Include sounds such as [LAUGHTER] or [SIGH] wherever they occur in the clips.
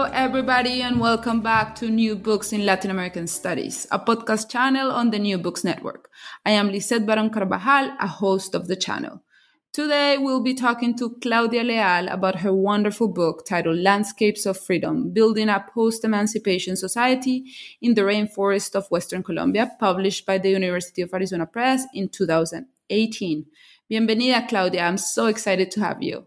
Hello, everybody, and welcome back to New Books in Latin American Studies, a podcast channel on the New Books Network. I am Lisette Baron Carvajal, a host of the channel. Today, we'll be talking to Claudia Leal about her wonderful book titled Landscapes of Freedom Building a Post Emancipation Society in the Rainforest of Western Colombia, published by the University of Arizona Press in 2018. Bienvenida, Claudia. I'm so excited to have you.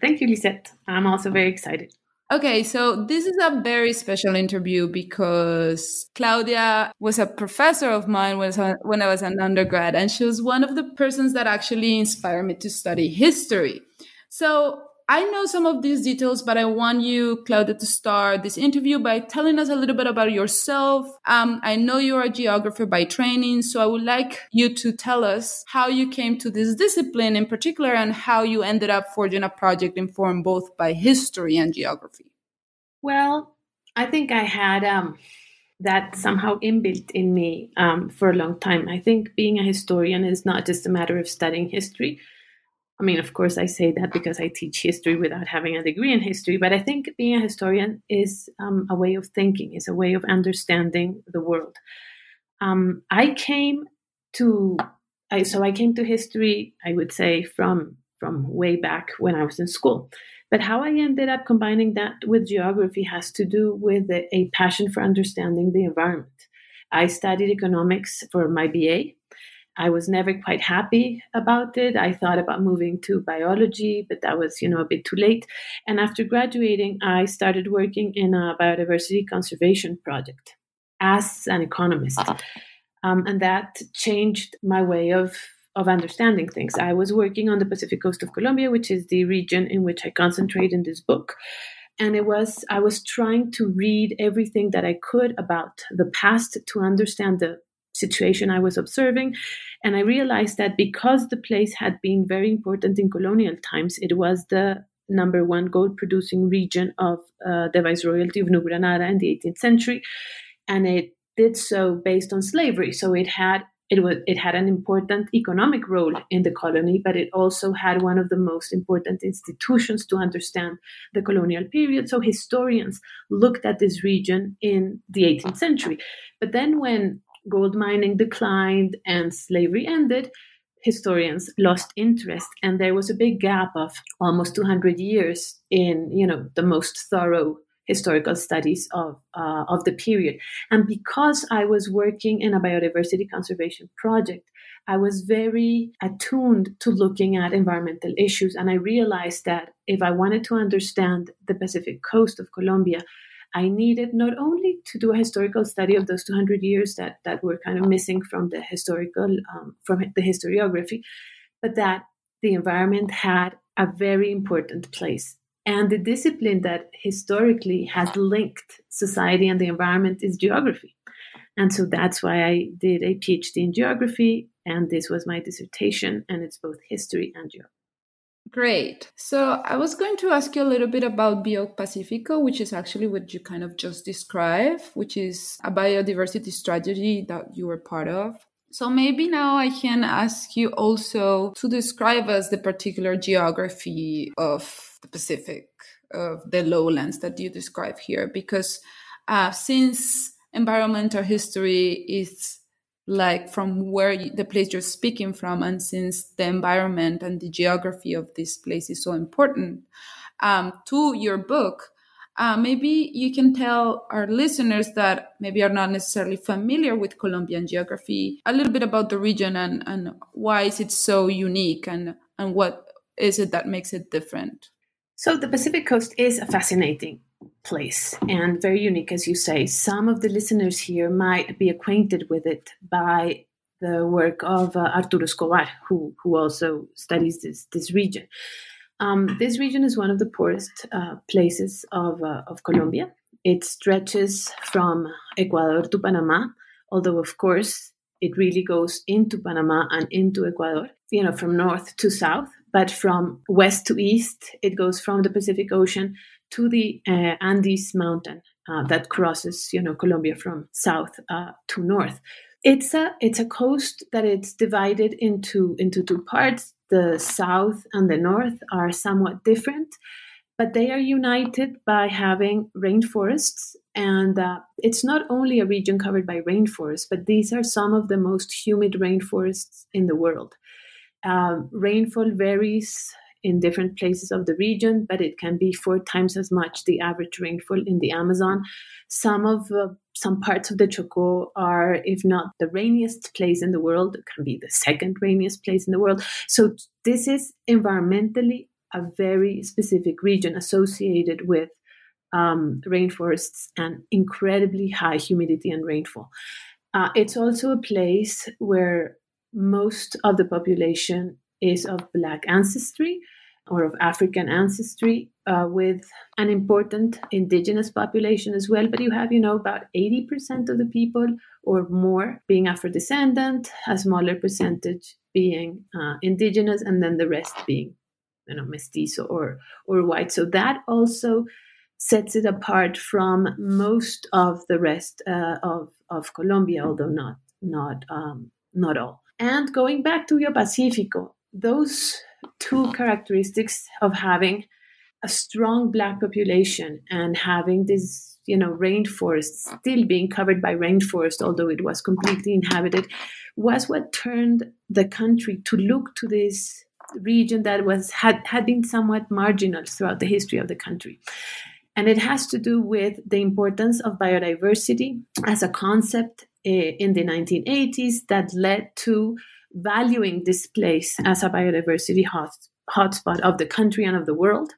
Thank you, Lisette. I'm also very excited. Okay, so this is a very special interview because Claudia was a professor of mine when I was an undergrad, and she was one of the persons that actually inspired me to study history. So I know some of these details, but I want you, Claudia, to start this interview by telling us a little bit about yourself. Um, I know you're a geographer by training, so I would like you to tell us how you came to this discipline in particular and how you ended up forging a project informed both by history and geography. Well, I think I had um, that somehow inbuilt in me um, for a long time. I think being a historian is not just a matter of studying history I mean, of course, I say that because I teach history without having a degree in history, but I think being a historian is um, a way of thinking, is a way of understanding the world. Um, I came to, I, so I came to history, I would say, from from way back when I was in school. But how I ended up combining that with geography has to do with a, a passion for understanding the environment. I studied economics for my BA, I was never quite happy about it. I thought about moving to biology, but that was, you know, a bit too late. And after graduating, I started working in a biodiversity conservation project as an economist. Uh-huh. Um, and that changed my way of of understanding things. I was working on the Pacific coast of Colombia, which is the region in which I concentrate in this book. And it was I was trying to read everything that I could about the past to understand the situation I was observing. And I realized that because the place had been very important in colonial times, it was the number one gold producing region of uh, the Viceroyalty of New Granada in the 18th century. And it did so based on slavery. So it had it was it had an important economic role in the colony, but it also had one of the most important institutions to understand the colonial period. So historians looked at this region in the 18th century. But then when gold mining declined and slavery ended, historians lost interest. And there was a big gap of almost 200 years in you know the most thorough historical studies of uh, of the period. And because i was working in a biodiversity conservation project i was very attuned to looking at environmental issues. And i realized that if i wanted to understand the pacific coast of colombia I needed not only to do a historical study of those 200 years that, that were kind of missing from the historical, um, from the historiography, but that the environment had a very important place. And the discipline that historically has linked society and the environment is geography. And so that's why I did a PhD in geography, and this was my dissertation, and it's both history and geography. Great. So I was going to ask you a little bit about Bio Pacifico, which is actually what you kind of just described, which is a biodiversity strategy that you were part of. So maybe now I can ask you also to describe us the particular geography of the Pacific, of the lowlands that you describe here, because uh, since environmental history is like from where you, the place you're speaking from and since the environment and the geography of this place is so important um, to your book uh, maybe you can tell our listeners that maybe are not necessarily familiar with colombian geography a little bit about the region and, and why is it so unique and, and what is it that makes it different? So the pacific coast is fascinating place and very unique, as you say. Some of the listeners here might be acquainted with it by the work of uh, Arturo Escobar, who, who also studies this, this region. Um, this region is one of the poorest uh, places of, uh, of Colombia. It stretches from Ecuador to Panama, although, of course, it really goes into Panama and into Ecuador, you know, from north to south. But from west to east, it goes from the Pacific Ocean to the uh, Andes mountain uh, that crosses, you know, Colombia from south uh, to north. It's a it's a coast that it's divided into into two parts. The south and the north are somewhat different, but they are united by having rainforests. And uh, it's not only a region covered by rainforests, but these are some of the most humid rainforests in the world. Uh, rainfall varies in different places of the region, but it can be four times as much the average rainfall in the Amazon. Some of uh, some parts of the Chocó are, if not the rainiest place in the world, it can be the second rainiest place in the world. So this is environmentally a very specific region associated with um, rainforests and incredibly high humidity and rainfall. Uh, it's also a place where most of the population is of Black ancestry or of African ancestry, uh, with an important indigenous population as well. But you have, you know, about 80% of the people or more being Afro descendant, a smaller percentage being uh, indigenous, and then the rest being, you know, mestizo or or white. So that also sets it apart from most of the rest uh, of of Colombia, although not not um, not all. And going back to Bio Pacifico, those two characteristics of having a strong black population and having this you know rainforest still being covered by rainforest although it was completely inhabited was what turned the country to look to this region that was had, had been somewhat marginal throughout the history of the country. And it has to do with the importance of biodiversity as a concept eh, in the 1980s that led to valuing this place as a biodiversity hot, hotspot of the country and of the world,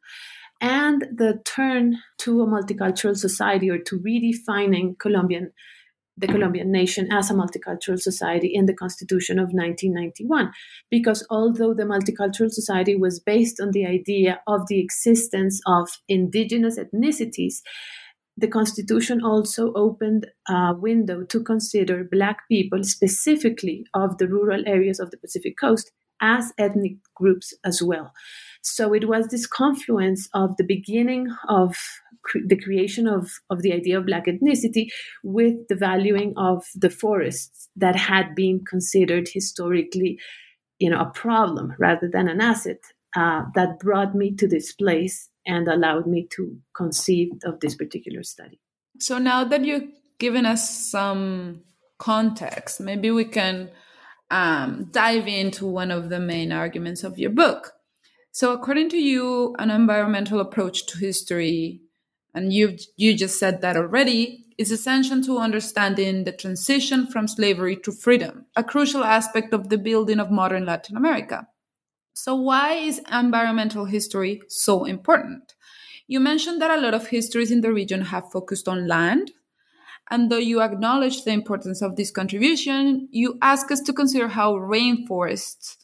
and the turn to a multicultural society or to redefining Colombian the Colombian nation as a multicultural society in the Constitution of 1991. Because although the multicultural society was based on the idea of the existence of indigenous ethnicities, the Constitution also opened a window to consider Black people, specifically of the rural areas of the Pacific coast, as ethnic groups as well. So it was this confluence of the beginning of cre- the creation of, of the idea of Black ethnicity with the valuing of the forests that had been considered historically you know, a problem rather than an asset uh, that brought me to this place and allowed me to conceive of this particular study. So now that you've given us some context, maybe we can um, dive into one of the main arguments of your book. So, according to you, an environmental approach to history, and you you just said that already, is essential to understanding the transition from slavery to freedom, a crucial aspect of the building of modern Latin America. So, why is environmental history so important? You mentioned that a lot of histories in the region have focused on land. And though you acknowledge the importance of this contribution, you ask us to consider how rainforests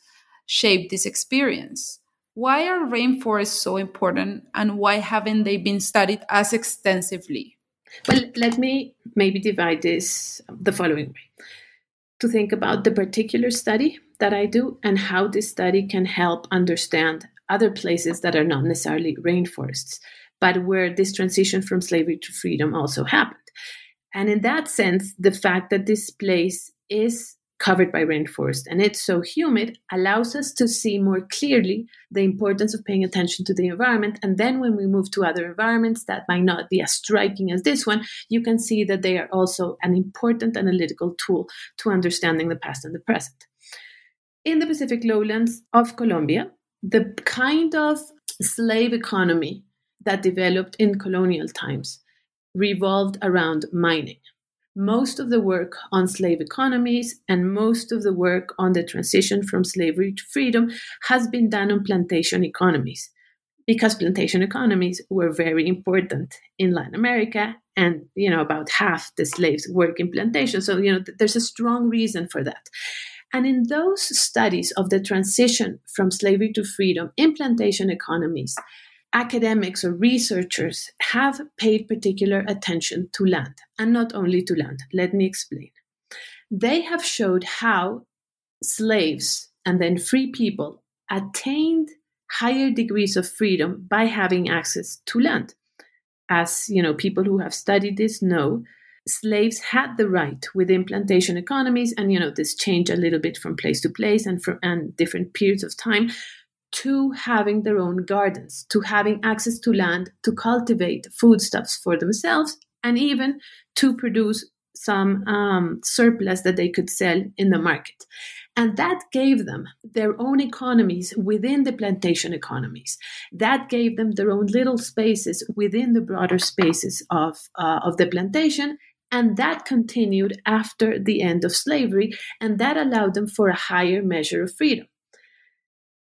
shape this experience. Why are rainforests so important and why haven't they been studied as extensively? Well, let me maybe divide this the following way to think about the particular study that I do and how this study can help understand other places that are not necessarily rainforests, but where this transition from slavery to freedom also happened. And in that sense, the fact that this place is covered by rainforest. And it's so humid allows us to see more clearly the importance of paying attention to the environment. And then when we move to other environments that might not be as striking as this one you can see that they are also an important analytical tool to understanding the past and the present. In the pacific lowlands of colombia the kind of slave economy that developed in colonial times revolved around mining most of the work on slave economies and most of the work on the transition from slavery to freedom has been done on plantation economies because plantation economies were very important in Latin America and you know about half the slaves work in plantations. So you know there's a strong reason for that. And in those studies of the transition from slavery to freedom in plantation economies, academics or researchers have paid particular attention to land, and not only to land. Let me explain. They have showed how slaves and then free people attained higher degrees of freedom by having access to land. As you know, people who have studied this know, slaves had the right within plantation economies, and you know this changed a little bit from place to place and from and different periods of time, to having their own gardens, to having access to land to cultivate foodstuffs for themselves, and even to produce some um, surplus that they could sell in the market. And that gave them their own economies within the plantation economies. That gave them their own little spaces within the broader spaces of, uh, of the plantation. And that continued after the end of slavery, and that allowed them for a higher measure of freedom.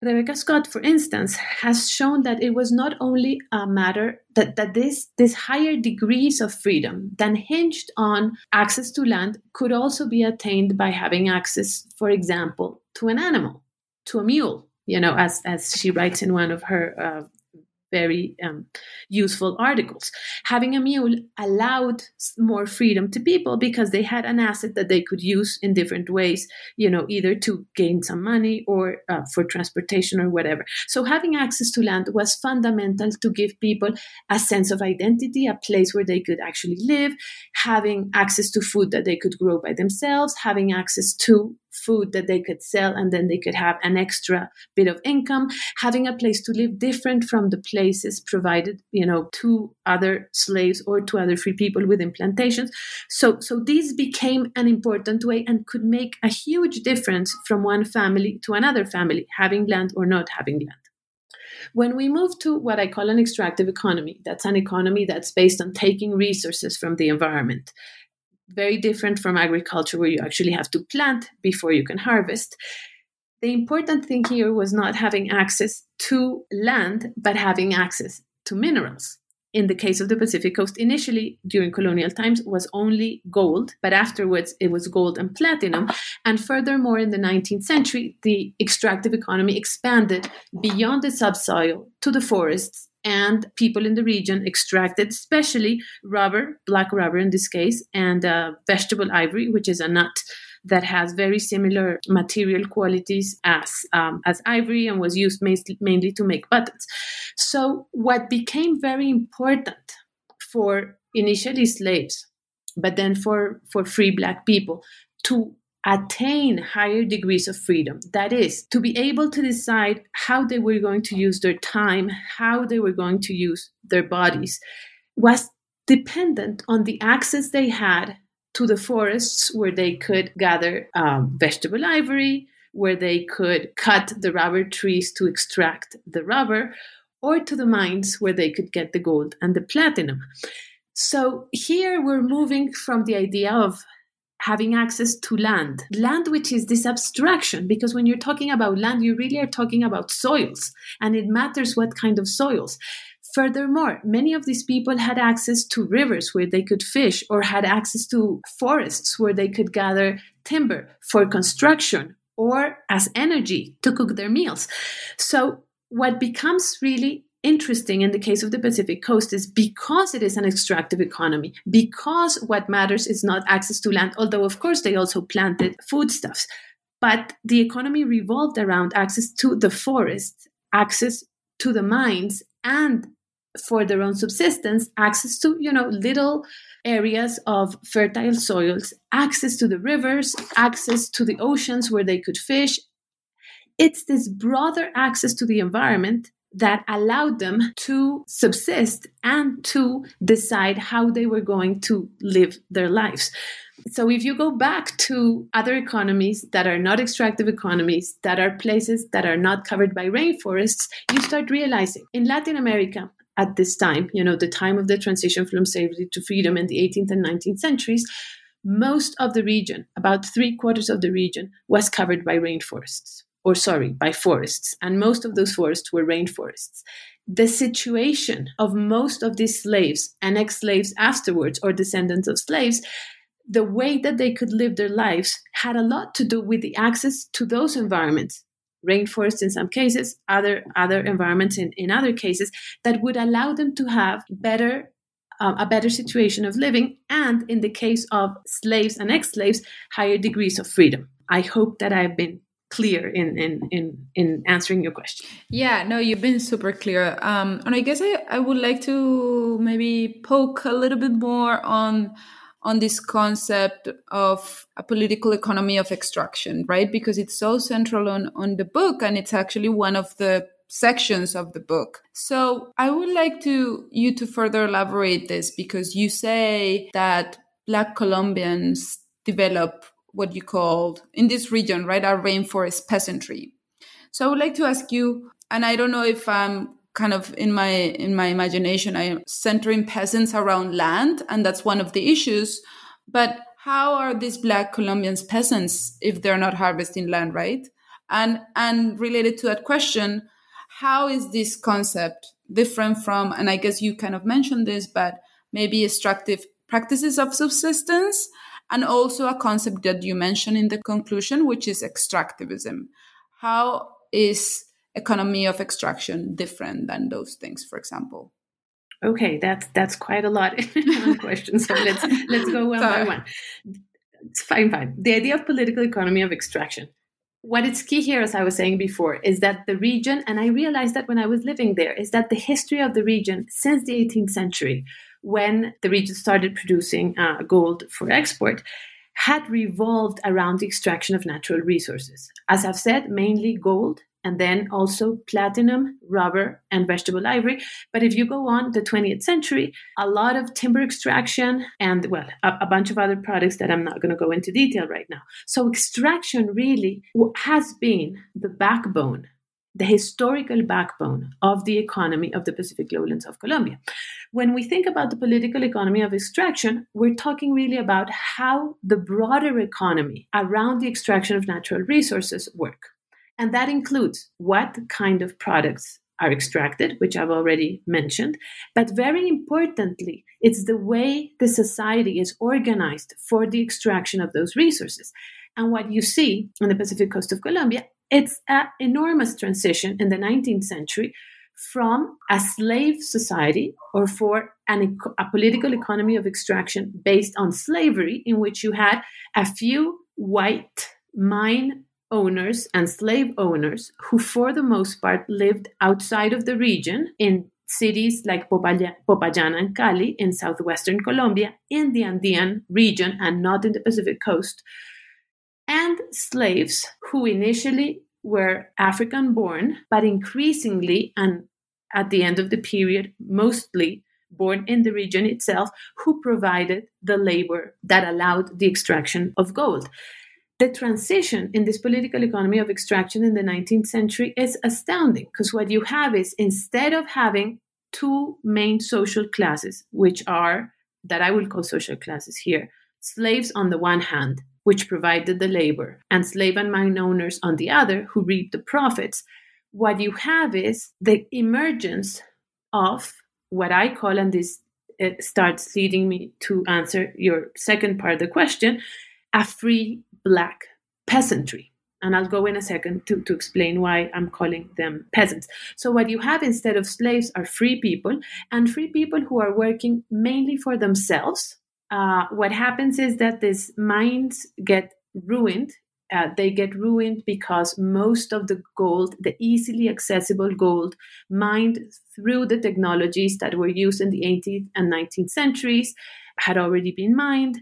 Rebecca Scott, for instance, has shown that it was not only a matter that, that this, this higher degrees of freedom than hinged on access to land could also be attained by having access, for example, to an animal, to a mule, you know, as, as she writes in one of her uh, very um, useful articles. Having a mule allowed more freedom to people because they had an asset that they could use in different ways, you know, either to gain some money or uh, for transportation or whatever. So having access to land was fundamental to give people a sense of identity, a place where they could actually live, having access to food that they could grow by themselves, having access to food that they could sell and then they could have an extra bit of income. Having a place to live different from the places provided you know to other slaves or to other free people within plantations so so these became an important way and could make a huge difference from one family to another family having land or not having land. When we move to what I call an extractive economy, that's an economy that's based on taking resources from the environment very different from agriculture where you actually have to plant before you can harvest. The important thing here was not having access to land, but having access to minerals. In the case of the Pacific coast, initially during colonial times was only gold, but afterwards it was gold and platinum. And furthermore, in the 19th century, the extractive economy expanded beyond the subsoil to the forests and people in the region extracted especially rubber, black rubber in this case, and uh, vegetable ivory, which is a nut that has very similar material qualities as um, as ivory and was used mainly, to make buttons. So what became very important for initially slaves, but then for for free black people to attain higher degrees of freedom. That is, to be able to decide how they were going to use their time, how they were going to use their bodies, was dependent on the access they had to the forests where they could gather um, vegetable ivory, where they could cut the rubber trees to extract the rubber, or to the mines where they could get the gold and the platinum. So here we're moving from the idea of having access to land. Land, which is this abstraction, because when you're talking about land, you really are talking about soils, and it matters what kind of soils. Furthermore, many of these people had access to rivers where they could fish, or had access to forests where they could gather timber for construction or as energy to cook their meals. So, what becomes really interesting in the case of the Pacific coast is because it is an extractive economy, because what matters is not access to land, although, of course, they also planted foodstuffs. But the economy revolved around access to the forests, access to the mines, and for their own subsistence, access to, you know, little areas of fertile soils, access to the rivers, access to the oceans where they could fish. It's this broader access to the environment that allowed them to subsist and to decide how they were going to live their lives. So, if you go back to other economies that are not extractive economies, that are places that are not covered by rainforests, you start realizing in Latin America at this time, you know, the time of the transition from slavery to freedom in the 18th and 19th centuries, most of the region, about three quarters of the region, was covered by rainforests or sorry, by forests, and most of those forests were rainforests. The situation of most of these slaves and ex slaves afterwards, or descendants of slaves, the way that they could live their lives had a lot to do with the access to those environments rainforests in some cases other other environments in, in other cases that would allow them to have better uh, a better situation of living and in the case of slaves and ex-slaves higher degrees of freedom i hope that i've been clear in in in, in answering your question yeah no you've been super clear um, and i guess I, I would like to maybe poke a little bit more on on this concept of a political economy of extraction, right? Because it's so central on, on the book and it's actually one of the sections of the book. So I would like to you to further elaborate this because you say that black Colombians develop what you called in this region, right, our rainforest peasantry. So I would like to ask you, and I don't know if I'm kind of in my in my imagination i am centering peasants around land and that's one of the issues but how are these black colombians peasants if they're not harvesting land right and and related to that question how is this concept different from and i guess you kind of mentioned this but maybe extractive practices of subsistence and also a concept that you mentioned in the conclusion which is extractivism how is economy of extraction different than those things, for example? Okay, that's that's quite a lot [LAUGHS] of questions. So let's let's go one Sorry. by one. It's fine, fine. The idea of political economy of extraction. What is key here, as I was saying before, is that the region, and I realized that when I was living there, is that the history of the region since the 18th century, when the region started producing uh, gold for export, had revolved around the extraction of natural resources. As I've said, mainly gold and then also platinum, rubber, and vegetable ivory. But if you go on the 20th century, a lot of timber extraction and, well, a, a bunch of other products that I'm not going to go into detail right now. So, extraction really has been the backbone, the historical backbone of the economy of the Pacific lowlands of Colombia. When we think about the political economy of extraction, we're talking really about how the broader economy around the extraction of natural resources work. And that includes what kind of products are extracted, which I've already mentioned. But very importantly, it's the way the society is organized for the extraction of those resources. And what you see on the Pacific coast of Colombia, it's an enormous transition in the 19th century from a slave society or for an, a political economy of extraction based on slavery, in which you had a few white mine owners and slave owners who, for the most part, lived outside of the region in cities like Popayán and Cali in southwestern Colombia, in the Andean region and not in the Pacific coast, and slaves who initially were African born, but increasingly, and at the end of the period, mostly born in the region itself, who provided the labor that allowed the extraction of gold. The transition in this political economy of extraction in the 19th century is astounding because what you have is instead of having two main social classes, which are that I will call social classes here slaves on the one hand, which provided the labor, and slave and mine owners on the other, who reaped the profits, what you have is the emergence of what I call, and this it starts leading me to answer your second part of the question, a free black peasantry. And I'll go in a second to, to explain why I'm calling them peasants. So, what you have instead of slaves are free people, and free people who are working mainly for themselves. Uh, what happens is that these mines get ruined. Uh, they get ruined because most of the gold, the easily accessible gold, mined through the technologies that were used in the 18th and 19th centuries, had already been mined.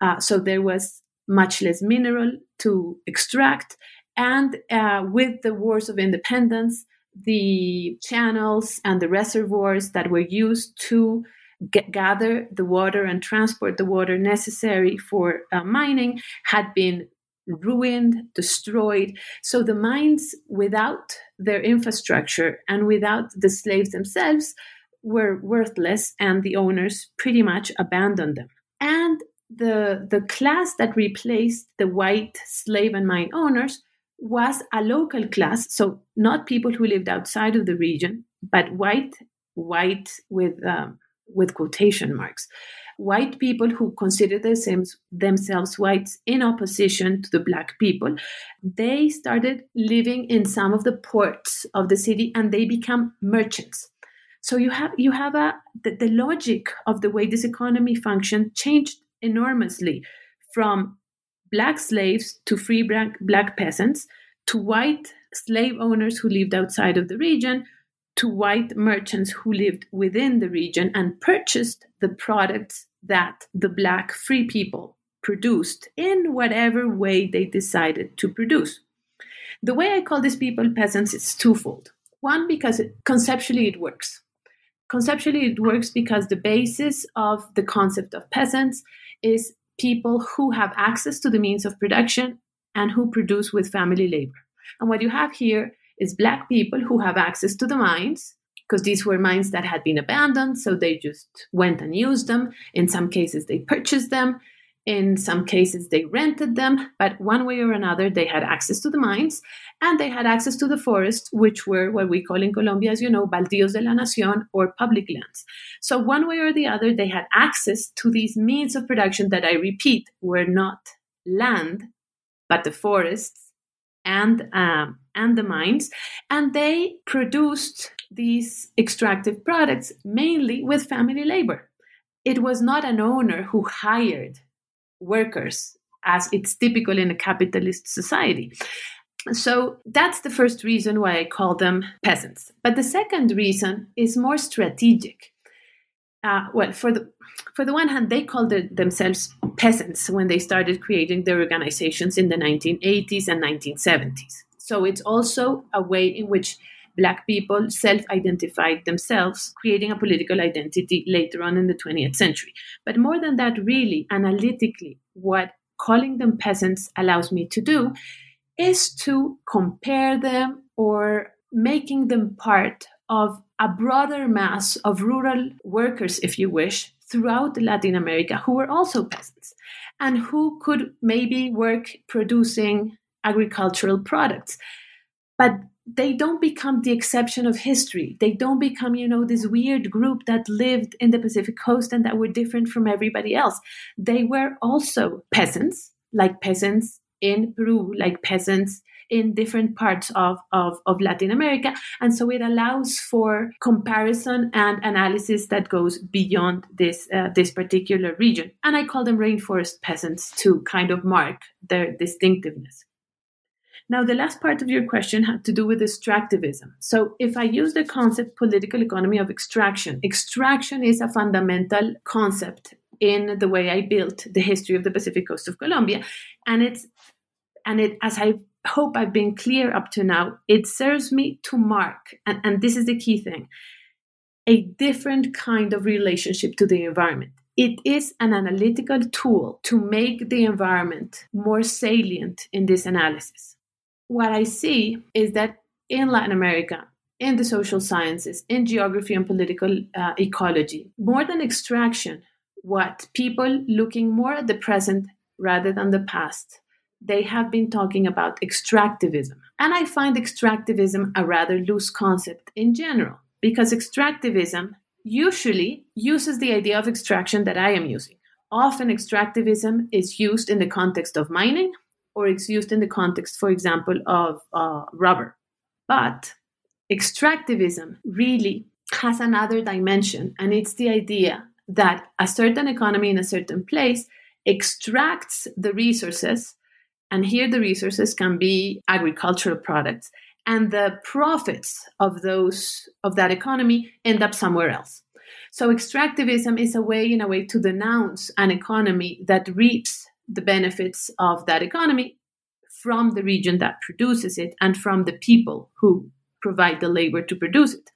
Uh, so there was much less mineral to extract. And uh, with the wars of independence, the channels and the reservoirs that were used to gather the water and transport the water necessary for uh, mining had been ruined, destroyed. So the mines, without their infrastructure and without the slaves themselves, were worthless, and the owners pretty much abandoned them. And the, the class that replaced the white slave and mine owners was a local class, so not people who lived outside of the region, but white, white with um, with quotation marks. White people who consider themselves, themselves whites in opposition to the black people, they started living in some of the ports of the city and they become merchants. So you have you have a the, the logic of the way this economy functioned changed enormously from black slaves to free black, black peasants to white slave owners who lived outside of the region to white merchants who lived within the region and purchased the products that the black free people produced in whatever way they decided to produce. The way I call these people peasants is twofold. One, because conceptually it works. Conceptually, it works because the basis of the concept of peasants is people who have access to the means of production and who produce with family labor. And what you have here is black people who have access to the mines because these were mines that had been abandoned so they just went and used them. In some cases they purchased them. In some cases they rented them. But one way or another they had access to the mines and they had access to the forests which were what we call in colombia as you know baldíos de la nación or public lands. So one way or the other they had access to these means of production that i repeat were not land but the forests and um, and the mines, and they produced these extractive products mainly with family labor. It was not an owner who hired workers, as it's typical in a capitalist society. So that's the first reason why I call them peasants. But the second reason is more strategic. Uh, well, for the for the one hand, they called it themselves peasants when they started creating their organizations in the 1980s and 1970s. So it's also a way in which Black people self identified themselves, creating a political identity later on in the 20th century. But more than that, really, analytically, what calling them peasants allows me to do is to compare them or making them part of a broader mass of rural workers, if you wish, throughout Latin America who were also peasants and who could maybe work producing agricultural products. But they don't become the exception of history. They don't become, you know, this weird group that lived in the Pacific coast and that were different from everybody else. They were also peasants, like peasants in Peru, like peasants in different parts of, of, of Latin America. And so it allows for comparison and analysis that goes beyond this, uh, this particular region. And I call them rainforest peasants to kind of mark their distinctiveness. Now, the last part of your question had to do with extractivism. So, if I use the concept political economy of extraction, extraction is a fundamental concept in the way I built the history of the Pacific coast of Colombia. And it's and it as I hope I've been clear up to now, it serves me to mark, and, and this is the key thing, a different kind of relationship to the environment. It is an analytical tool to make the environment more salient in this analysis. What I see is that in Latin America, in the social sciences, in geography and political uh, ecology, more than extraction, what people looking more at the present rather than the past they have been talking about extractivism. And I find extractivism a rather loose concept in general, because extractivism usually uses the idea of extraction that I am using. Often, extractivism is used in the context of mining, or it's used in the context, for example, of uh, rubber. But extractivism really has another dimension, and it's the idea that a certain economy in a certain place extracts the resources and here the resources can be agricultural products. And the profits of those of that economy end up somewhere else. So extractivism is a way, in a way, to denounce an economy that reaps the benefits of that economy from the region that produces it and from the people who provide the labor to produce it.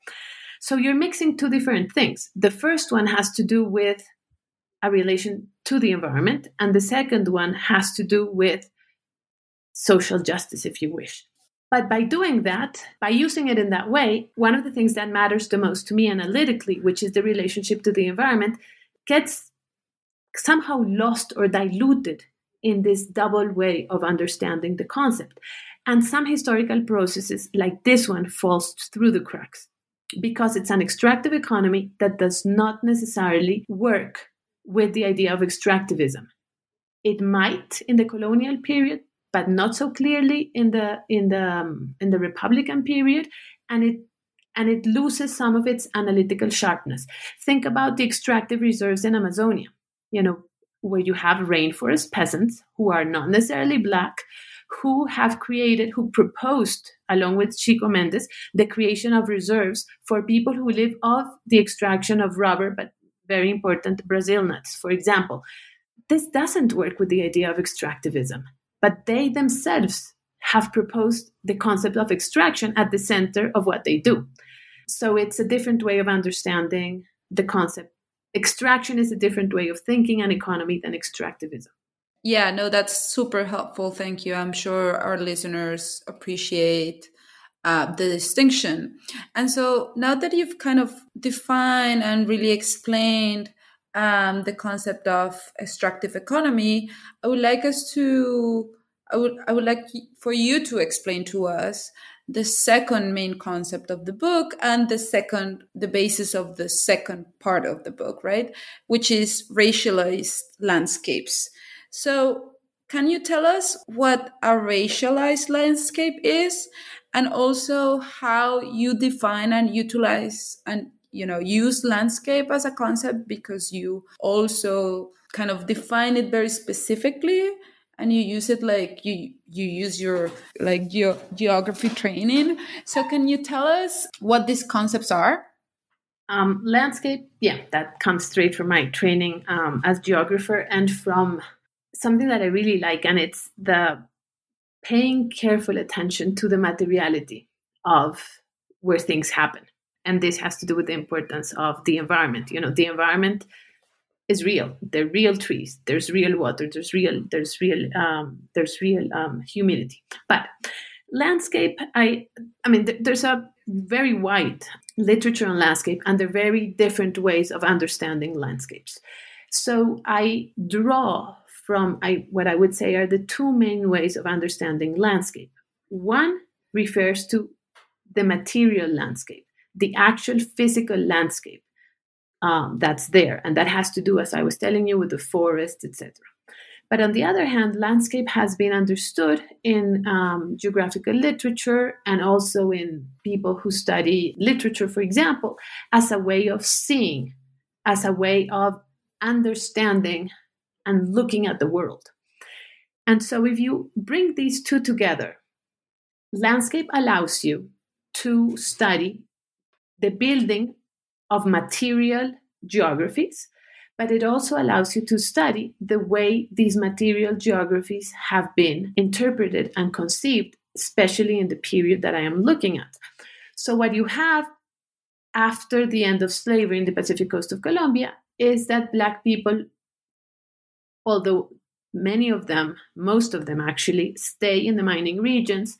So you're mixing two different things. The first one has to do with a relation to the environment, and the second one has to do with social justice, if you wish. But by doing that, by using it in that way, one of the things that matters the most to me analytically, which is the relationship to the environment, gets somehow lost or diluted in this double way of understanding the concept. And some historical processes like this one falls through the cracks. because it's an extractive economy that does not necessarily work with the idea of extractivism. It might in the colonial period, but not so clearly in the in the um, in the Republican period, and it and it loses some of its analytical sharpness. Think about the extractive reserves in Amazonia. You know, where you have rainforest peasants who are not necessarily black, who have created, who proposed, along with Chico Mendes, the creation of reserves for people who live off the extraction of rubber, but very important Brazil nuts, for example. This doesn't work with the idea of extractivism, but they themselves have proposed the concept of extraction at the center of what they do. So it's a different way of understanding the concept. Extraction is a different way of thinking an economy than extractivism. Yeah, no, that's super helpful. Thank you. I'm sure our listeners appreciate uh, the distinction. And so now that you've kind of defined and really explained um, the concept of extractive economy, I would like us to, I would, I would like for you to explain to us the second main concept of the book and the second, the basis of the second part of the book, right? Which is racialized landscapes. So, can you tell us what a racialized landscape is and also how you define and utilize and you know use landscape as a concept because you also kind of define it very specifically and you use it like you you use your like your geography training so can you tell us what these concepts are um, landscape yeah that comes straight from my training um, as geographer and from something that I really like, and it's the paying careful attention to the materiality of where things happen. And this has to do with the importance of the environment. You know, the environment is real. They're real trees. There's real water. There's real. There's real. Um, there's real um, humidity. But landscape, I, I mean, th- there's a very wide literature on landscape, and there are very different ways of understanding landscapes. So I draw from I, what I would say are the two main ways of understanding landscape. One refers to the material landscape, the actual physical landscape um, that's there, and that has to do, as I was telling you, with the forest, etc. But on the other hand, landscape has been understood in um, geographical literature and also in people who study literature, for example, as a way of seeing, as a way of understanding and looking at the world. And so, if you bring these two together, landscape allows you to study the building of material geographies, but it also allows you to study the way these material geographies have been interpreted and conceived, especially in the period that I am looking at. So, what you have after the end of slavery in the Pacific coast of Colombia is that Black people although many of them, most of them actually, stay in the mining regions,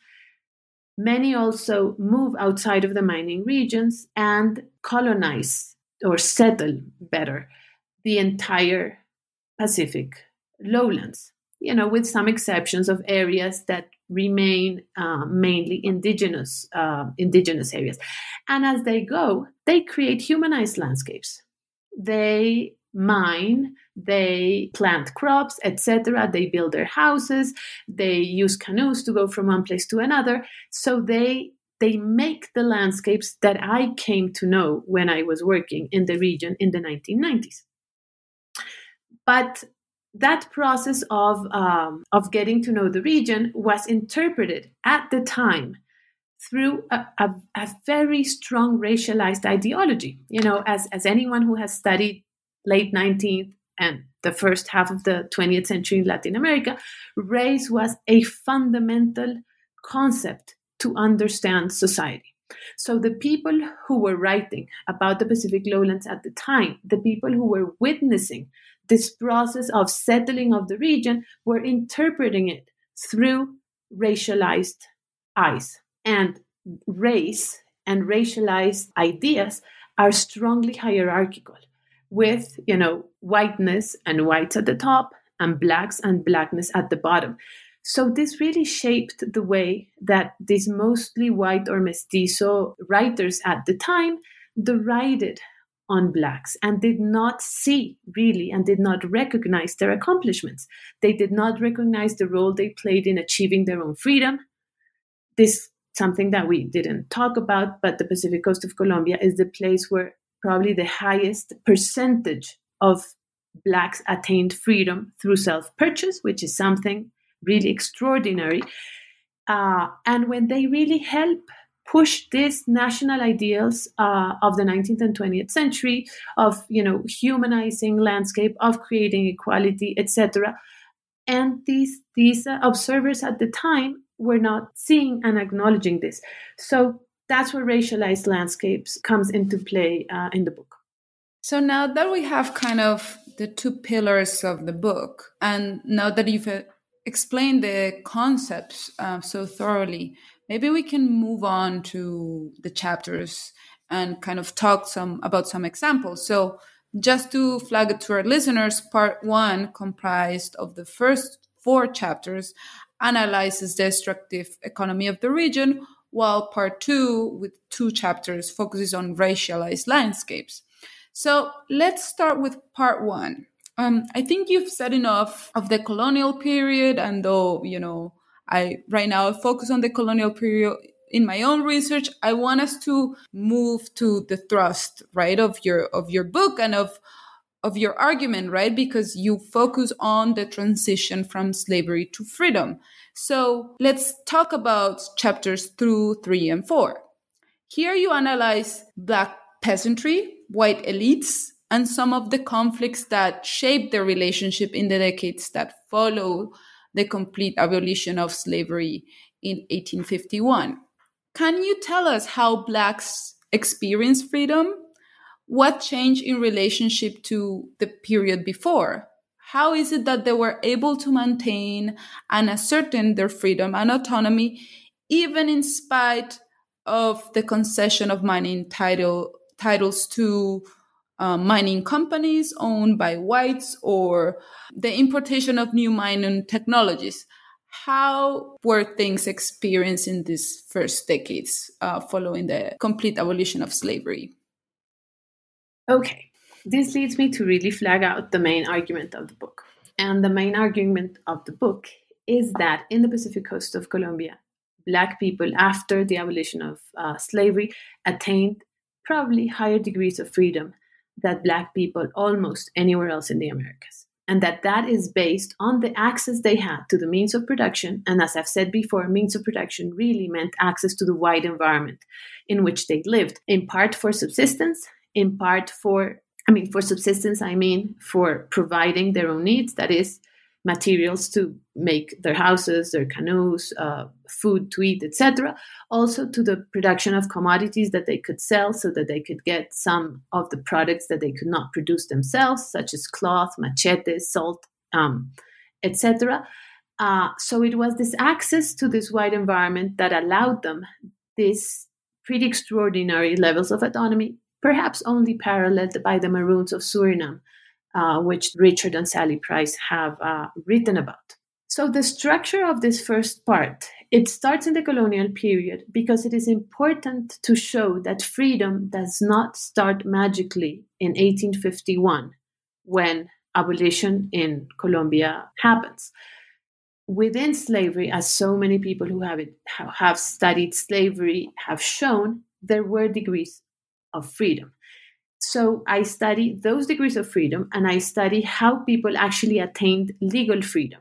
many also move outside of the mining regions and colonize or settle better the entire Pacific lowlands, you know, with some exceptions of areas that remain uh, mainly indigenous uh, indigenous areas. And as they go they create humanized landscapes. They mine. They plant crops etc they build their houses. They use canoes to go from one place to another. So they they make the landscapes that i came to know when i was working in the region in the 1990s but that process of um, of getting to know the region was interpreted at the time through a, a, a, very strong racialized ideology. You know, as as anyone who has studied late 19th and the first half of the 20th century in Latin America, race was a fundamental concept to understand society. So, the people who were writing about the Pacific lowlands at the time, the people who were witnessing this process of settling of the region, were interpreting it through racialized eyes. And race and racialized ideas are strongly hierarchical with, you know, whiteness and whites at the top and blacks and blackness at the bottom. So this really shaped the way that these mostly white or mestizo writers at the time derided on blacks and did not see really and did not recognize their accomplishments. They did not recognize the role they played in achieving their own freedom. This something that we didn't talk about, but the Pacific coast of Colombia is the place where probably the highest percentage of blacks attained freedom through self-purchase, which is something really extraordinary. Uh, and when they really help push these national ideals uh, of the 19th and 20th century of you know humanizing landscape of creating equality etc and these these observers at the time were not seeing and acknowledging this so that's where racialized landscapes comes into play uh, in the book so now that we have kind of the two pillars of the book and now that you've uh, explained the concepts uh, so thoroughly, maybe we can move on to the chapters and kind of talk some about some examples. So, just to flag it to our listeners, part one, comprised of the first four chapters, analyzes the extractive economy of the region, while part two, with two chapters, focuses on racialized landscapes. So, let's start with part one. Um, I think you've said enough of the colonial period, and though you know, I right now focus on the colonial period in my own research. I want us to move to the thrust, right, of your of your book and of of your argument, right? Because you focus on the transition from slavery to freedom. So let's talk about chapters two, three, and four. Here you analyze Black peasantry, white elites, and some of the conflicts that shaped their relationship in the decades that follow the complete abolition of slavery in 1851. Can you tell us how Blacks experienced freedom? What changed in relationship to the period before? How is it that they were able to maintain and ascertain their freedom and autonomy, even in spite of the concession of mining title, titles to uh, mining companies owned by whites or the importation of new mining technologies. How were things experienced in these first decades uh, following the complete abolition of slavery? Okay, this leads me to really flag out the main argument of the book. And the main argument of the book is that in the Pacific coast of Colombia, Black people, after the abolition of uh, slavery, attained probably higher degrees of freedom than Black people almost anywhere else in the Americas. And that that is based on the access they had to the means of production. And as I've said before, means of production really meant access to the wide environment in which they lived, in part for subsistence, in part for, I mean, for subsistence, I mean for providing their own needs, that is, materials to make their houses, their canoes, uh, food to eat, etc. Also to the production of commodities that they could sell so that they could get some of the products that they could not produce themselves, such as cloth, machetes, salt, um, etc. Uh, so it was this access to this wide environment that allowed them these pretty extraordinary levels of autonomy, perhaps only paralleled by the Maroons of Suriname, uh, which Richard and Sally Price have uh, written about. So the structure of this first part, it starts in the colonial period because it is important to show that freedom does not start magically in 1851 when abolition in Colombia happens. Within slavery, as so many people who have, it, have studied slavery have shown, there were degrees of freedom. So I study those degrees of freedom and I study how people actually attained legal freedom.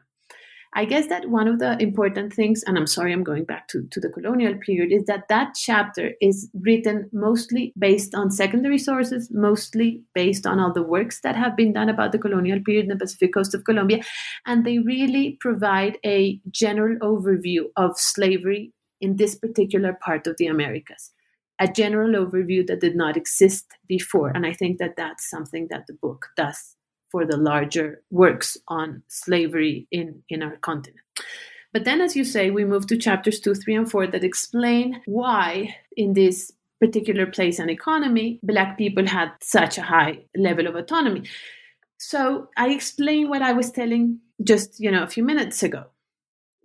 I guess that one of the important things, and I'm sorry I'm going back to, to the colonial period, is that that chapter is written mostly based on secondary sources, mostly based on all the works that have been done about the colonial period in the Pacific coast of Colombia. And they really provide a general overview of slavery in this particular part of the Americas a general overview that did not exist before. And I think that that's something that the book does for the larger works on slavery in, in our continent. But then, as you say, we move to chapters two, three, and four that explain why, in this particular place and economy, Black people had such a high level of autonomy. So I explain what I was telling just you know a few minutes ago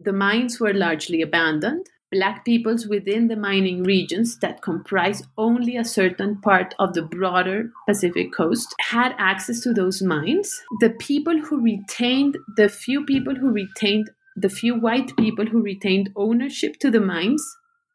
the mines were largely abandoned. Black peoples within the mining regions that comprise only a certain part of the broader Pacific coast had access to those mines. The people who retained, the few people who retained, the few white people who retained ownership to the mines,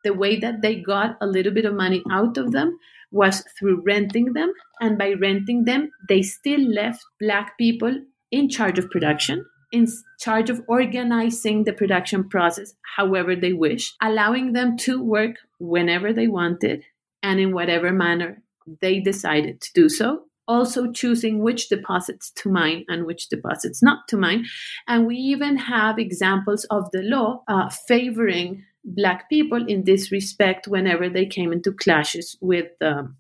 the way that they got a little bit of money out of them was through renting them. And by renting them, they still left Black people in charge of production in charge of organizing the production process however they wish, allowing them to work whenever they wanted and in whatever manner they decided to do so. Also, choosing which deposits to mine and which deposits not to mine. And we even have examples of the law uh, favoring Black people in this respect whenever they came into clashes with. Um,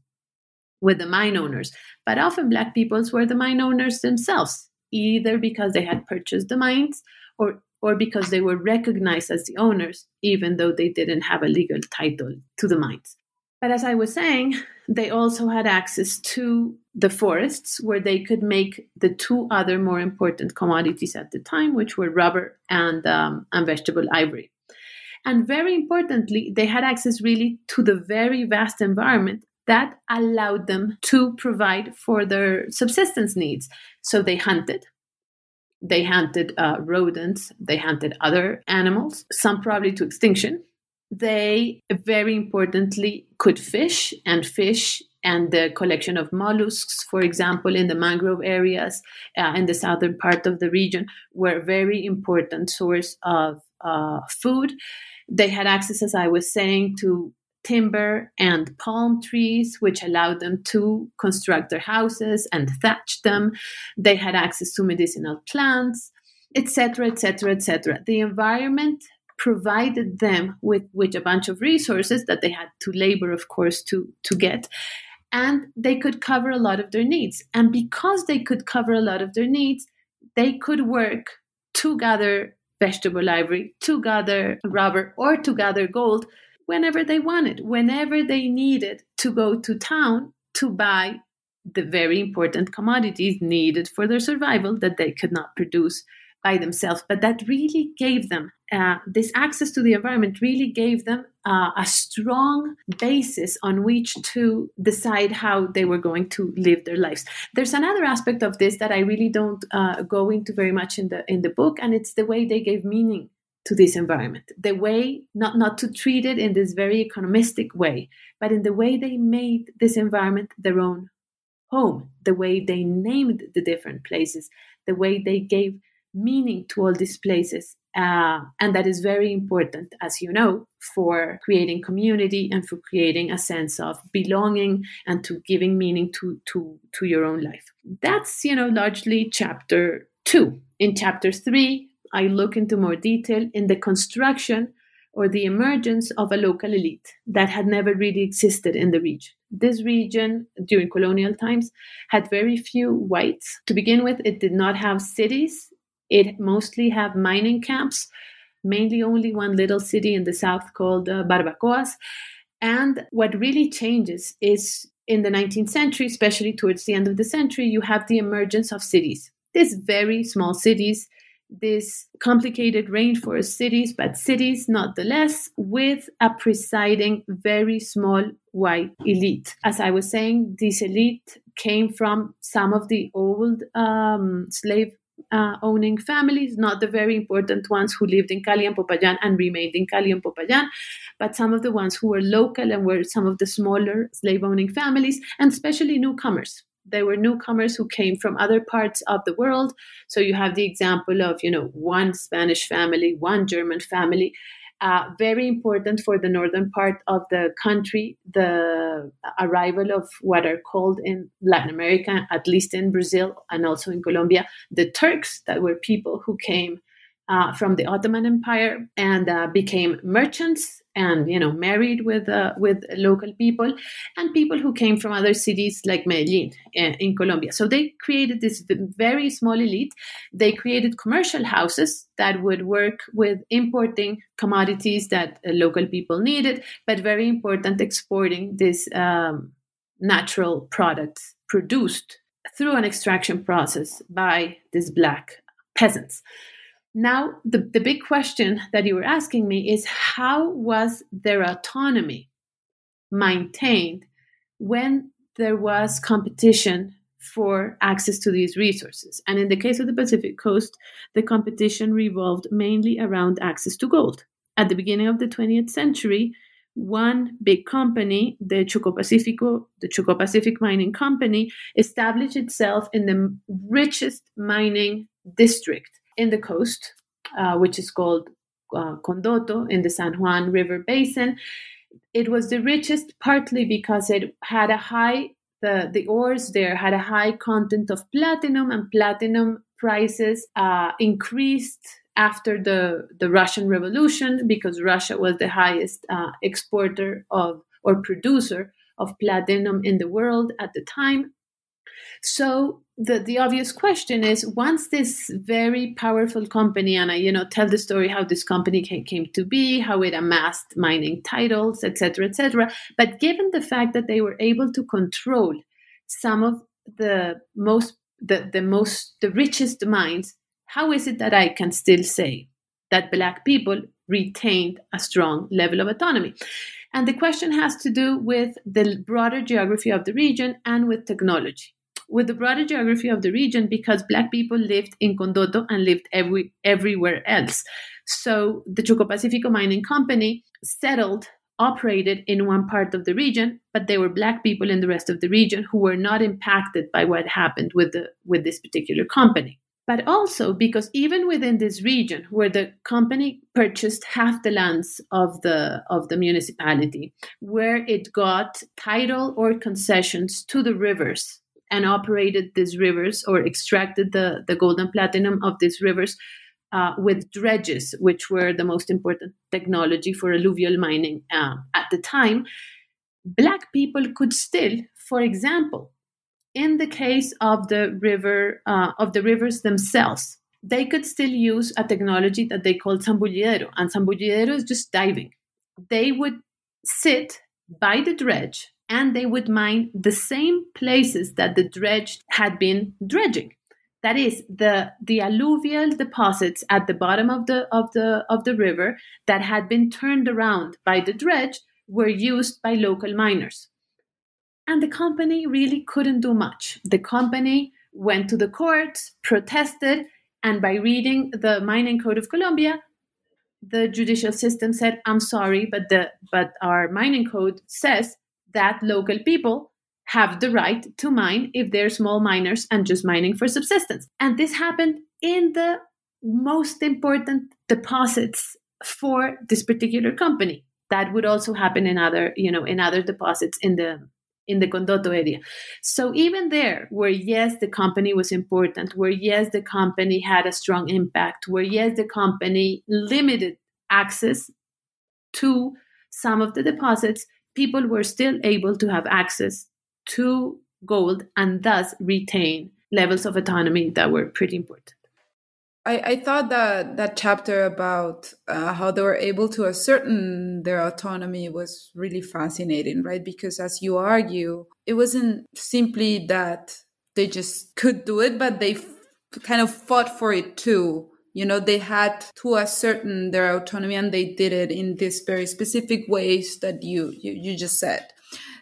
with the mine owners, but often black peoples were the mine owners themselves either because they had purchased the mines or or because they were recognized as the owners, even though they didn't have a legal title to the mines. But as I was saying, they also had access to the forests where they could make the two other more important commodities at the time, which were rubber and, um, and vegetable ivory. And very importantly, they had access really to the very vast environment that allowed them to provide for their subsistence needs. So they hunted. They hunted uh, rodents, they hunted other animals, some probably to extinction. They very importantly could fish and fish and the collection of mollusks, for example, in the mangrove areas uh, in the southern part of the region, were a very important source of uh, food. They had access, as I was saying, to timber and palm trees, which allowed them to construct their houses and thatch them. They had access to medicinal plants, etc., etc., etc. The environment provided them with, with a bunch of resources that they had to labor, of course, to, to get. And they could cover a lot of their needs. And because they could cover a lot of their needs, they could work to gather vegetable ivory, to gather rubber, or to gather gold whenever they wanted, whenever they needed to go to town to buy the very important commodities needed for their survival that they could not produce by themselves. But that really gave them uh, this access to the environment, really gave them uh, a strong basis on which to decide how they were going to live their lives. There's another aspect of this that I really don't uh, go into very much in the in the book, and it's the way they gave meaning to this environment. The way not not to treat it in this very economistic way but in the way they made this environment their own home the way they named the different places the way they gave meaning to all these places uh, and that is very important as you know for creating community and for creating a sense of belonging and to giving meaning to to to your own life. That's you know largely chapter two. In chapter three I look into more detail in the construction or the emergence of a local elite that had never really existed in the region. This region during colonial times had very few whites. To begin with, it did not have cities, it mostly had mining camps, mainly only one little city in the south called uh, Barbacoas. And what really changes is in the 19th century, especially towards the end of the century, you have the emergence of cities. These very small cities these complicated rainforest cities, but cities nonetheless with a presiding very small white elite. As I was saying, this elite came from some of the old um, slave uh, owning families, not the very important ones who lived in Cali and Popayan and remained in Cali and Popayan, but some of the ones who were local and were some of the smaller slave owning families, and especially newcomers they were newcomers who came from other parts of the world. So you have the example of, you know, one Spanish family, one German family. Uh, very important for the northern part of the country, the arrival of what are called in Latin America, at least in Brazil and also in Colombia, the Turks, that were people who came uh, from the Ottoman Empire and uh, became merchants and you know married with uh, with local people and people who came from other cities like Medellin uh, in Colombia. So they created this very small elite. They created commercial houses that would work with importing commodities that uh, local people needed, but very important exporting these um, natural products produced through an extraction process by these black peasants. Now, the, the big question that you were asking me is how was their autonomy maintained when there was competition for access to these resources? And in the case of the Pacific Coast, the competition revolved mainly around access to gold. At the beginning of the 20th century, one big company, the Choco Pacifico, the Choco Pacific Mining Company, established itself in the richest mining district in the coast, uh, which is called uh, Condoto in the San Juan River Basin. It was the richest partly because it had a high the, the ores there had a high content of platinum, and platinum prices uh, increased after the, the Russian Revolution because Russia was the highest uh, exporter of or producer of platinum in the world at the time. So the, the obvious question is once this very powerful company and i you know tell the story how this company came, to be how it amassed mining titles etc etc but given the fact that they were able to control some of the most the, the most the richest mines how is it that i can still say that black people retained a strong level of autonomy? And the question has to do with the broader geography of the region and with technology with the broader geography of the region because black people lived in Condoto and lived every, everywhere else. So the Choco Pacifico Mining Company settled, operated in one part of the region, but there were black people in the rest of the region who were not impacted by what happened with the with this particular company. But also because even within this region where the company purchased half the lands of the of the municipality, where it got title or concessions to the rivers and operated these rivers or extracted the, the gold and platinum of these rivers uh, with dredges, which were the most important technology for alluvial mining uh, at the time, black people could still, for example, in the case of the river uh, of the rivers themselves, they could still use a technology that they called zambullidero, and zambullidero is just diving. They would sit by the dredge and they would mine the same places that the dredge had been dredging. That is the the alluvial deposits at the bottom of the of the of the river that had been turned around by the dredge were used by local miners. And the company really couldn't do much. The company went to the courts protested and by reading the mining code of colombia the judicial system said i'm sorry but the but our mining code says that local people have the right to mine if they're small miners and just mining for subsistence. And this happened in the most important deposits for this particular company. That would also happen in other, you know, in other deposits in the in the Condoto area. So even there, where yes, the company was important, where yes, the company had a strong impact, where yes, the company limited access to some of the deposits, people were still able to have access to gold and thus retain levels of autonomy that were pretty important. I, I thought that that chapter about uh, how they were able to ascertain their autonomy was really fascinating, right? Because as you argue, it wasn't simply that they just could do it, but they f- kind of fought for it too you know they had to ascertain their autonomy and they did it in these very specific ways that you, you you just said.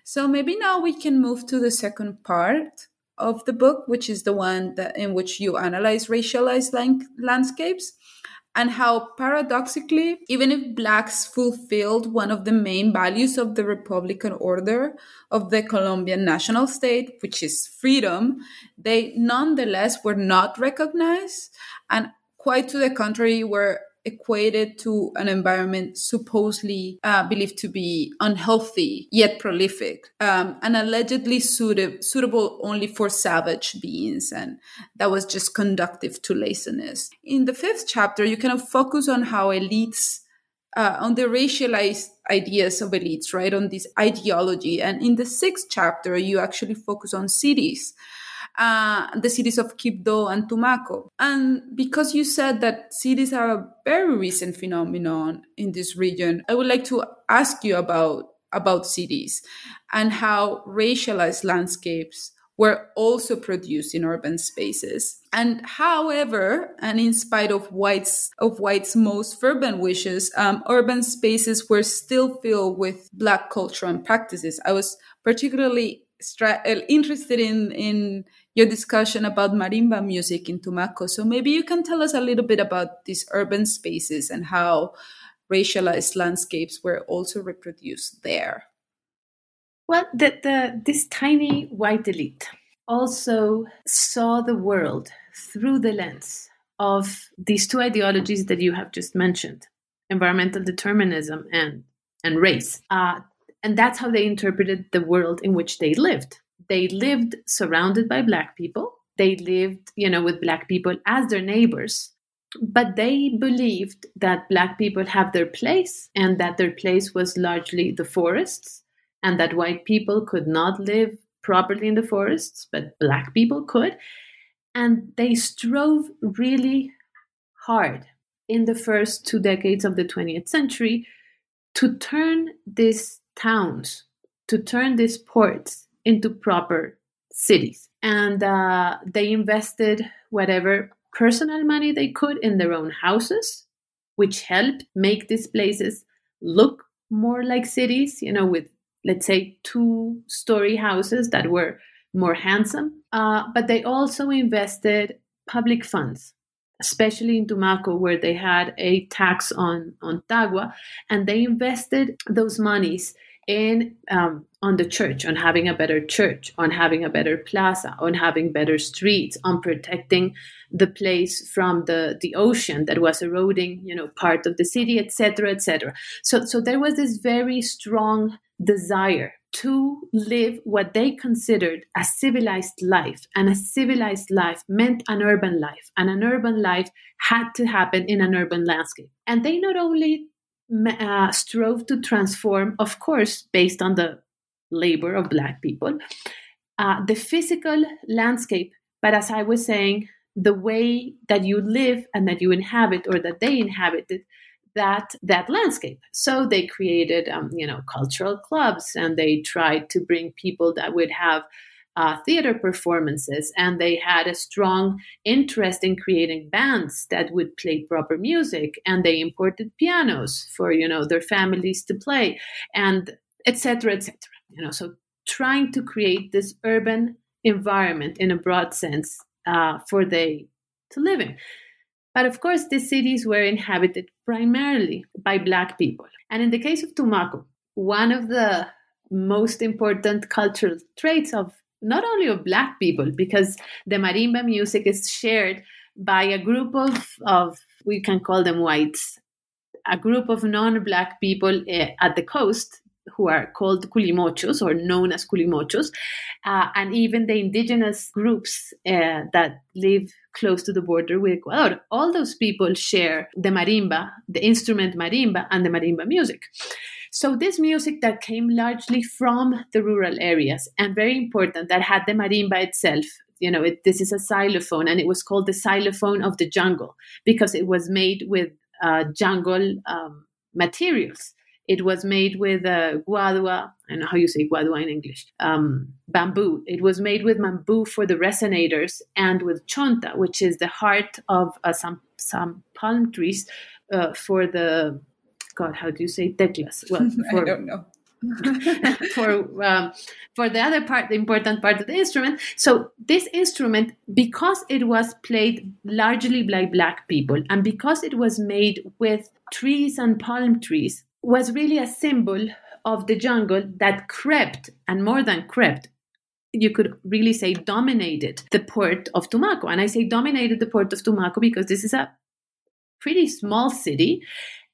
So maybe now we can move to the second part of the book which is the one that in which you analyze racialized lang- landscapes and how paradoxically, even if blacks fulfilled one of the main values of the Republican order of the Colombian national state, which is freedom, they nonetheless were not recognized. And quite to the contrary, were equated to an environment supposedly uh, believed to be unhealthy yet prolific um, and allegedly suited, suitable only for savage beings and that was just conductive to laziness. In the fifth chapter you kind of focus on how elites uh, on the racialized ideas of elites right on this ideology and in the sixth chapter you actually focus on cities uh, the cities of Quibdó and Tumaco. And because you said that cities are a very recent phenomenon in this region, I would like to ask you about about cities and how racialized landscapes were also produced in urban spaces. And however, and in spite of White's of White's most fervent wishes, um, urban spaces were still filled with Black culture and practices. I was particularly interested in in your discussion about marimba music in Tumaco. So maybe you can tell us a little bit about these urban spaces and how racialized landscapes were also reproduced there. Well, the, the, this tiny white elite also saw the world through the lens of these two ideologies that you have just mentioned environmental determinism and, and race. Uh, and that's how they interpreted the world in which they lived. They lived surrounded by Black people. They lived, you know, with Black people as their neighbors. But they believed that Black people have their place and that their place was largely the forests and that white people could not live properly in the forests, but Black people could. And they strove really hard in the first two decades of the 20th century to turn these towns, to turn these ports into proper cities. And uh, they invested whatever personal money they could in their own houses, which helped make these places look more like cities, you know, with, let's say, two story houses that were more handsome. Uh, but they also invested public funds, especially in Tumaco, where they had a tax on, on tagua, and they invested those monies in um, on the church, on having a better church, on having a better plaza, on having better streets, on protecting the place from the, the ocean that was eroding, you know, part of the city, etc., etc. So, so there was this very strong desire to live what they considered a civilized life, and a civilized life meant an urban life, and an urban life had to happen in an urban landscape. And they not only uh, strove to transform, of course, based on the labor of Black people, uh, the physical landscape, but as I was saying, the way that you live and that you inhabit or that they inhabited that that landscape. So they created, um, you know, cultural clubs, and they tried to bring people that would have uh, theater performances, and they had a strong interest in creating bands that would play proper music, and they imported pianos for you know their families to play, and etc. etc. You know, so trying to create this urban environment in a broad sense uh, for they to live in. But of course, the cities were inhabited primarily by Black people. And in the case of Tumaco, one of the most important cultural traits of not only of Black people, because the marimba music is shared by a group of, of we can call them whites, a group of non Black people uh, at the coast who are called culimochos or known as culimochos, uh, and even the indigenous groups uh, that live close to the border with Ecuador. All those people share the marimba, the instrument marimba, and the marimba music. So, this music that came largely from the rural areas and very important, that had the marimba itself. You know, it, this is a xylophone, and it was called the xylophone of the jungle because it was made with uh, jungle um, materials. It was made with uh, guadua. I know how you say guadua in English. Um, bamboo. It was made with bamboo for the resonators and with chonta, which is the heart of uh, some some palm trees uh, for the God. How do you say teclas? [LAUGHS] Well, for, I don't know. [LAUGHS] for um, for the other part, the important part of the instrument. So this instrument, because it was played largely by black people, and because it was made with trees and palm trees, was really a symbol of the jungle that crept, and more than crept, you could really say dominated the port of Tumaco. And I say dominated the port of Tumaco because this is a pretty small city,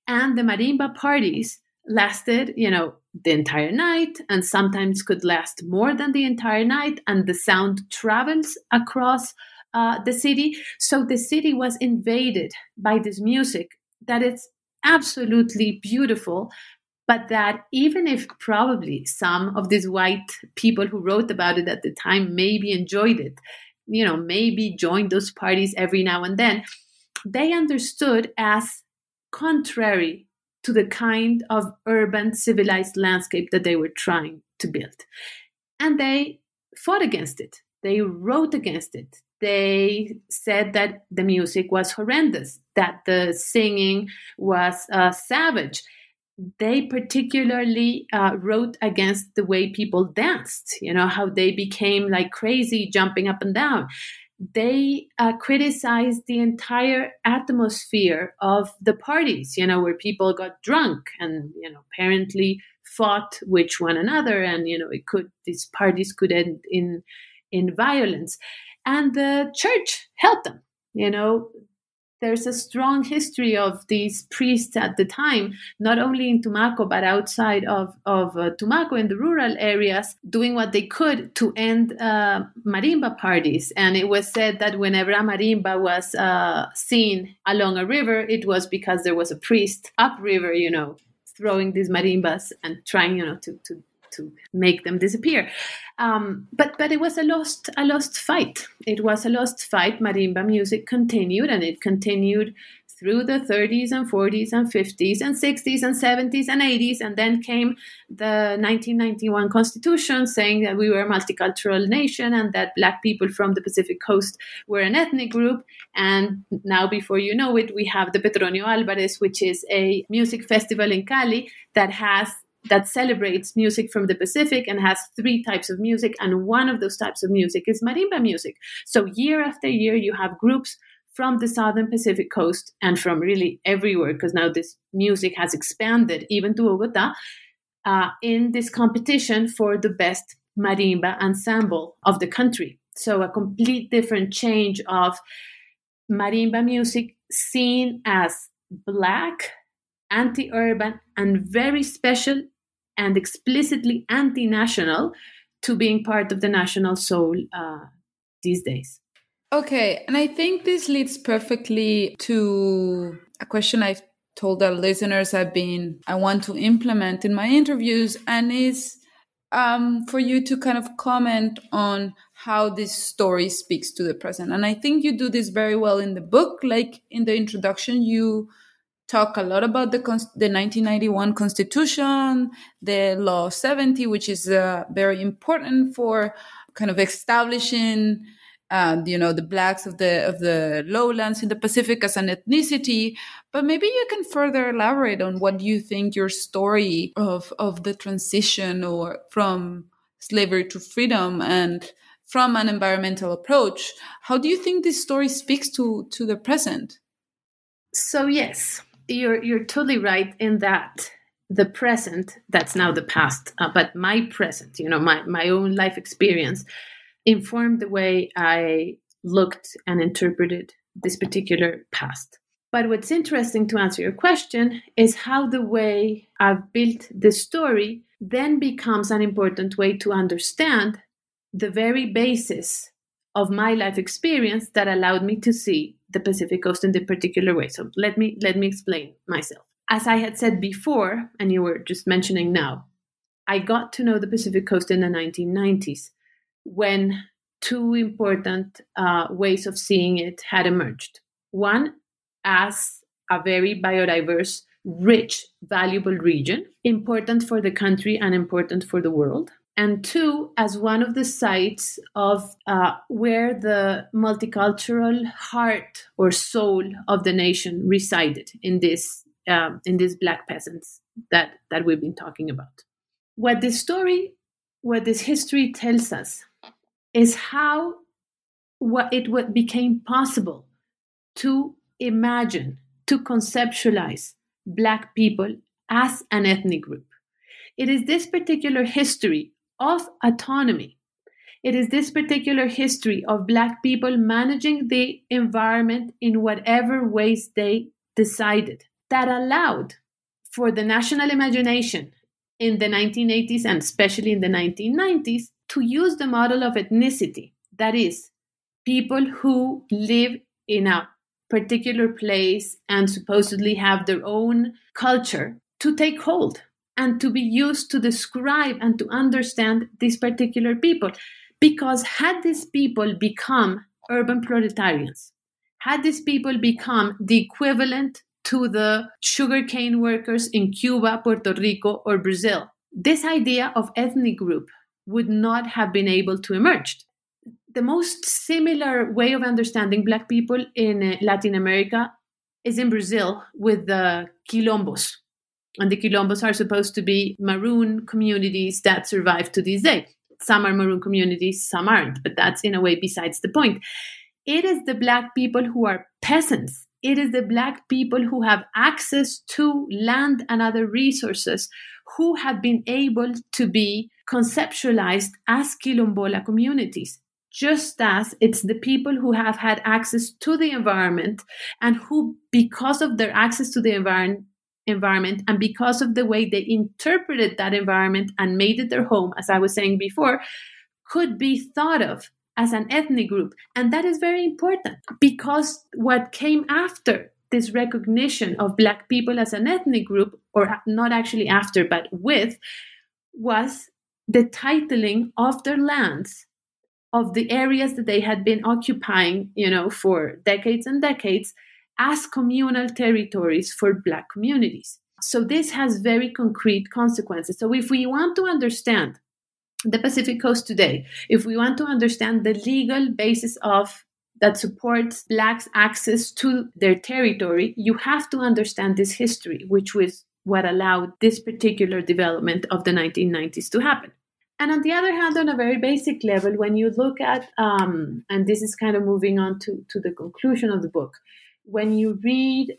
and the marimba parties lasted, you know, the entire night and sometimes could last more than the entire night, and the sound travels across uh, the city. So the city was invaded by this music that is absolutely beautiful but that even if probably some of these white people who wrote about it at the time maybe enjoyed it you know maybe joined those parties every now and then they understood as contrary to the kind of urban civilized landscape that they were trying to build. And they fought against it. They wrote against it. They said that the music was horrendous, that the singing was uh, savage. They particularly uh, wrote against the way people danced, you know, how they became like crazy, jumping up and down they uh, criticized the entire atmosphere of the parties, you know, where people got drunk and, you know, apparently fought with one another and, you know, it could, these parties could end in, in violence. And the church helped them, you know, there's a strong history of these priests at the time, not only in Tumaco, but outside of, of uh, Tumaco in the rural areas, doing what they could to end uh, marimba parties. And it was said that whenever a marimba was uh, seen along a river, it was because there was a priest upriver, you know, throwing these marimbas and trying, you know, to, to to make them disappear. Um, but but it was a lost a lost fight. It was a lost fight. Marimba music continued, and it continued through the 30s and 40s and 50s and 60s and 70s and 80s. And then came the 1991 Constitution saying that we were a multicultural nation and that Black people from the Pacific Coast were an ethnic group. And now, before you know it, we have the Petronio Alvarez, which is a music festival in Cali that has that celebrates music from the Pacific and has three types of music. And one of those types of music is marimba music. So year after year, you have groups from the southern Pacific coast and from really everywhere, because now this music has expanded even to Bogota, uh, in this competition for the best marimba ensemble of the country. So a complete different change of marimba music seen as black anti urban, and very special and explicitly anti national to being part of the national soul uh, these days. Okay, and I think this leads perfectly to a question I've told our listeners I've been I want to implement in my interviews, and is um, for you to kind of comment on how this story speaks to the present. And I think you do this very well in the book. Like in the introduction, you talk a lot about the the 1991 Constitution, the Law 70, which is uh, very important for kind of establishing, uh, you know, the blacks of the of the lowlands in the Pacific as an ethnicity. But maybe you can further elaborate on what you think your story of of the transition or from slavery to freedom and from an environmental approach. How do you think this story speaks to to the present? So yes, you're you're totally right in that the present that's now the past uh, but my present you know my my own life experience informed the way i looked and interpreted this particular past. But what's interesting to answer your question is how the way i've built the story then becomes an important way to understand the very basis of my life experience that allowed me to see the Pacific Coast in the particular way. So let me let me explain myself. As I had said before, and you were just mentioning now, I got to know the Pacific Coast in the 1990s when two important uh, ways of seeing it had emerged. One, as a very biodiverse, rich, valuable region, important for the country and important for the world and two, as one of the sites of uh, where the multicultural heart or soul of the nation resided in this uh, in these black peasants that that we've been talking about. What this story, what this history tells us, is how what it what became possible to imagine, to conceptualize black people as an ethnic group. It is this particular history of autonomy. It is this particular history of Black people managing the environment in whatever ways they decided that allowed for the national imagination in the 1980s and especially in the 1990s to use the model of ethnicity. That is, people who live in a particular place and supposedly have their own culture to take hold and to be used to describe and to understand these particular people. Because had these people become urban proletarians, had these people become the equivalent to the sugarcane workers in Cuba, Puerto Rico, or Brazil, this idea of ethnic group would not have been able to emerge. the most similar way of understanding Black people in uh, Latin America is in Brazil with the quilombos. And the quilombos are supposed to be maroon communities that survive to this day. Some are maroon communities, some aren't, but that's in a way besides the point. It is the Black people who are peasants. It is the Black people who have access to land and other resources who have been able to be conceptualized as quilombola communities just as it's the people who have had access to the environment and who, because of their access to the environment, environment and because of the way they interpreted that environment and made it their home, as I was saying before, could be thought of as an ethnic group. And that is very important because what came after this recognition of Black people as an ethnic group, or not actually after, but with, was the titling of their lands of the areas that they had been occupying, you know, for decades and decades as communal territories for black communities. So this has very concrete consequences. So if we want to understand the Pacific Coast today, if we want to understand the legal basis of that supports blacks access to their territory, you have to understand this history, which was what allowed this particular development of the 1990s to happen. And on the other hand, on a very basic level, when you look at, um, and this is kind of moving on to, to the conclusion of the book, when you read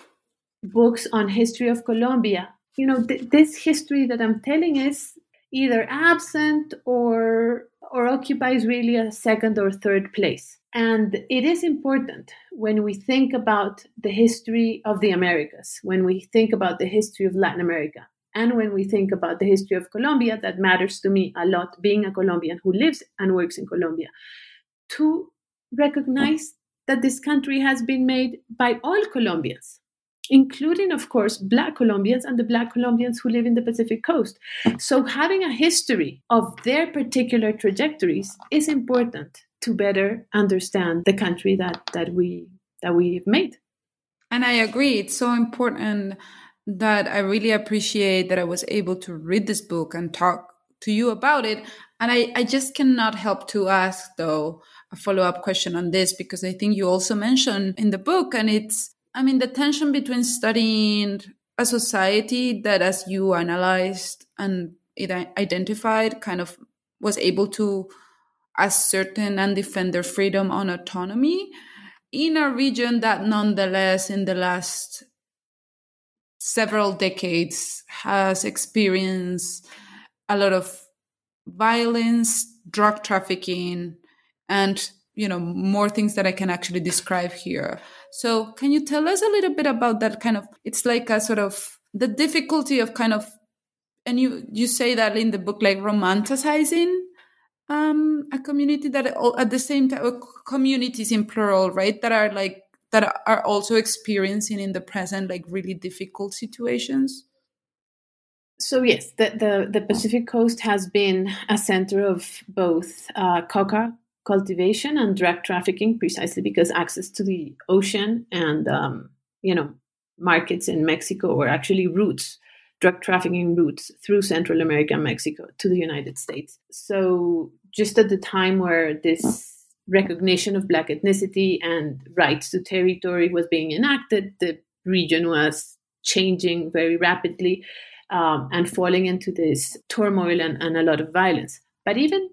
books on history of Colombia, you know, th- this history that I'm telling is either absent or or occupies really a second or third place. And it is important when we think about the history of the Americas, when we think about the history of Latin America, and when we think about the history of Colombia, that matters to me a lot, being a Colombian who lives and works in Colombia, to recognize that this country has been made by all Colombians, including, of course, Black Colombians and the Black Colombians who live in the Pacific coast. So, having a history of their particular trajectories is important to better understand the country that, that we that we've made. And I agree, it's so important that I really appreciate that I was able to read this book and talk to you about it. And I, I just cannot help to ask, though, a follow up question on this, because I think you also mentioned in the book, and it's, I mean, the tension between studying a society that, as you analyzed and identified, kind of was able to ascertain and defend their freedom on autonomy in a region that, nonetheless, in the last several decades has experienced a lot of violence, drug trafficking, and you know more things that I can actually describe here. So, can you tell us a little bit about that kind of? It's like a sort of the difficulty of kind of, and you you say that in the book, like romanticizing um, a community that all, at the same time communities in plural, right? That are like that are also experiencing in the present like really difficult situations? So yes, the, the, the Pacific Coast has been a center of both uh, coca cultivation and drug trafficking, precisely because access to the ocean and um, you know markets in Mexico were actually routes, drug trafficking routes through Central America and Mexico to the United States. So just at the time where this recognition of Black ethnicity and rights to territory was being enacted, the region was changing very rapidly um, and falling into this turmoil and, and a lot of violence. But even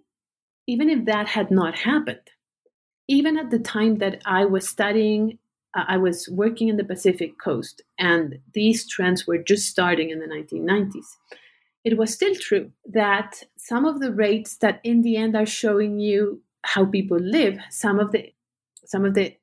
even if that had not happened, even at the time that I was studying, uh, I was working in the Pacific coast, and these trends were just starting in the 1990s. It was still true that some of the rates that in the end are showing you how people live, some of the some of the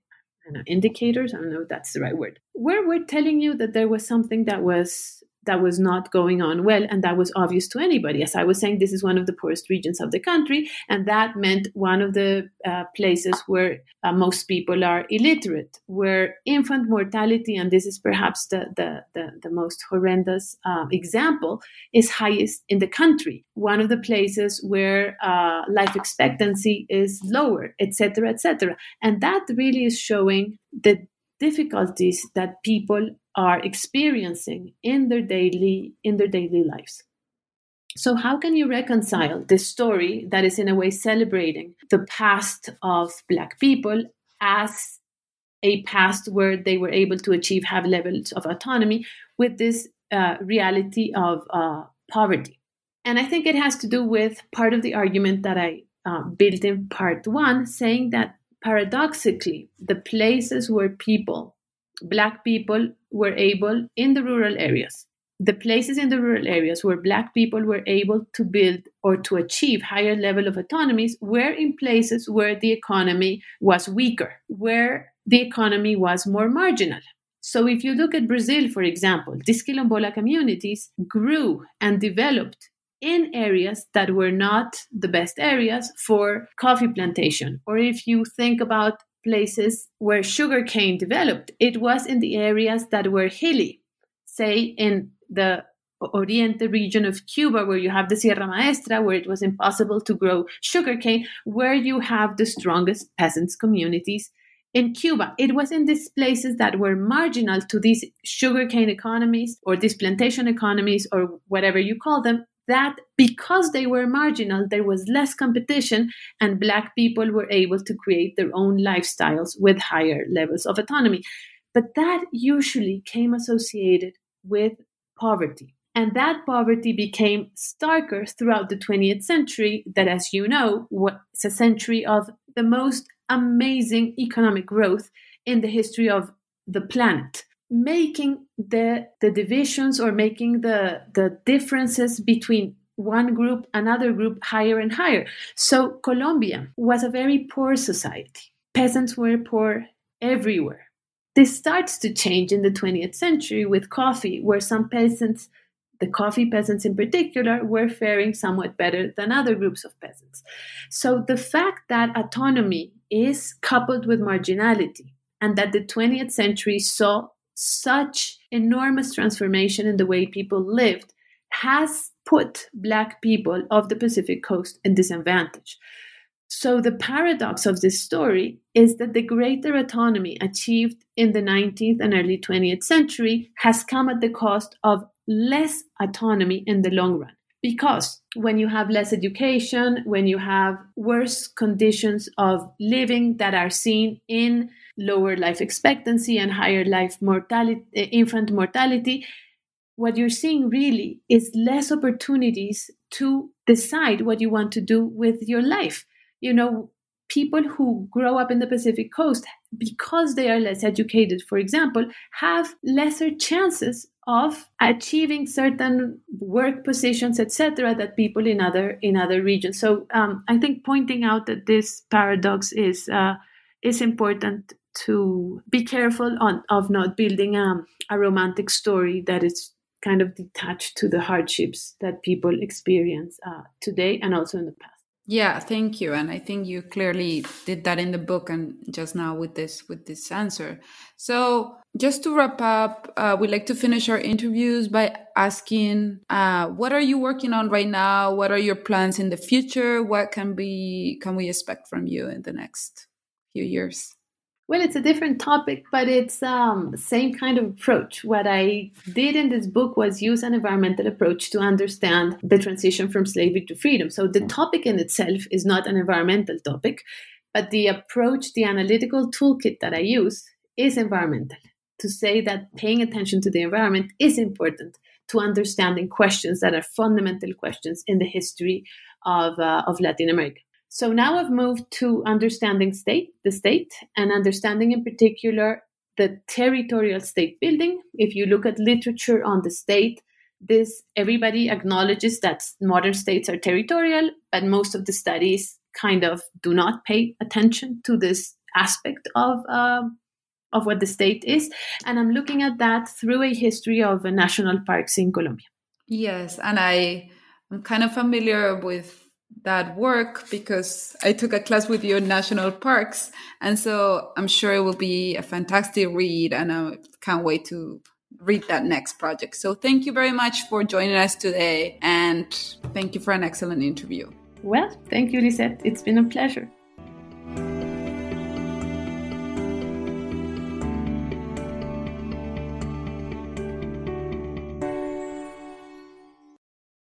know, indicators, I don't know if that's the right word, where we're telling you that there was something that was that was not going on well, and that was obvious to anybody. As I was saying, this is one of the poorest regions of the country, and that meant one of the uh, places where uh, most people are illiterate, where infant mortality, and this is perhaps the, the, the, the most horrendous um, example, is highest in the country. One of the places where uh, life expectancy is lower, etc., etc. And that really is showing the difficulties that people are experiencing in their daily in their daily lives So, how can you reconcile this story that is, in a way, celebrating the past of Black people as a past where they were able to achieve high levels of autonomy with this uh, reality of uh, poverty? And I think it has to do with part of the argument that I uh, built in part one, saying that paradoxically, the places where people, Black people, were able in the rural areas. The places in the rural areas where black people were able to build or to achieve higher level of autonomies were in places where the economy was weaker where the economy was more marginal. So if you look at brazil for example these quilombola communities grew and developed in areas that were not the best areas for coffee plantation. Or if you think about places where sugarcane developed it was in the areas that were hilly say in the Oriente region of Cuba, where you have the Sierra Maestra, where it was impossible to grow sugarcane, where you have the strongest peasants communities in Cuba. It was in these places that were marginal to these sugarcane economies or these plantation economies or whatever you call them, that because they were marginal, there was less competition and Black people were able to create their own lifestyles with higher levels of autonomy. But that usually came associated with poverty. And that poverty became starker throughout the 20th century, that, as you know, was a century of the most amazing economic growth in the history of the planet, making the, the divisions or making the, the differences between one group, another group higher and higher. So Colombia was a very poor society. Peasants were poor everywhere. This starts to change in the 20th century with coffee, where some peasants, the coffee peasants in particular, were faring somewhat better than other groups of peasants. So the fact that autonomy is coupled with marginality and that the 20th century saw such enormous transformation in the way people lived has put Black people of the Pacific coast in disadvantage. So, the paradox of this story is that the greater autonomy achieved in the 19th and early 20th century has come at the cost of less autonomy in the long run. Because when you have less education, when you have worse conditions of living that are seen in lower life expectancy and higher life mortality, eh, infant mortality, what you're seeing really is less opportunities to decide what you want to do with your life you know, people who grow up in the Pacific coast, because they are less educated, for example, have lesser chances of achieving certain work positions, etc., that people in other in other regions. So um, I think pointing out that this paradox is uh, is important to be careful on of not building um, a romantic story that is kind of detached to the hardships that people experience uh, today and also in the past. Yeah, thank you. And I think you clearly did that in the book and just now with this with this answer. So just to wrap up, uh, we like to finish our interviews by asking, uh, what are you working on right now? What are your plans in the future? What can be can we expect from you in the next few years? Well, it's a different topic, but it's um same kind of approach. What I did in this book was use an environmental approach to understand the transition from slavery to freedom. So the topic in itself is not an environmental topic, but the approach, the analytical toolkit that I use is environmental. To say that paying attention to the environment is important to understanding questions that are fundamental questions in the history of, uh, of Latin America. So now I've moved to understanding state, the state, and understanding in particular the territorial state building. If you look at literature on the state, this everybody acknowledges that modern states are territorial, but most of the studies kind of do not pay attention to this aspect of uh, of what the state is. And I'm looking at that through a history of national parks in Colombia. Yes, and I am kind of familiar with that work because I took a class with you in national parks. And so I'm sure it will be a fantastic read and I can't wait to read that next project. So thank you very much for joining us today and thank you for an excellent interview. Well, thank you, Lisette. It's been a pleasure.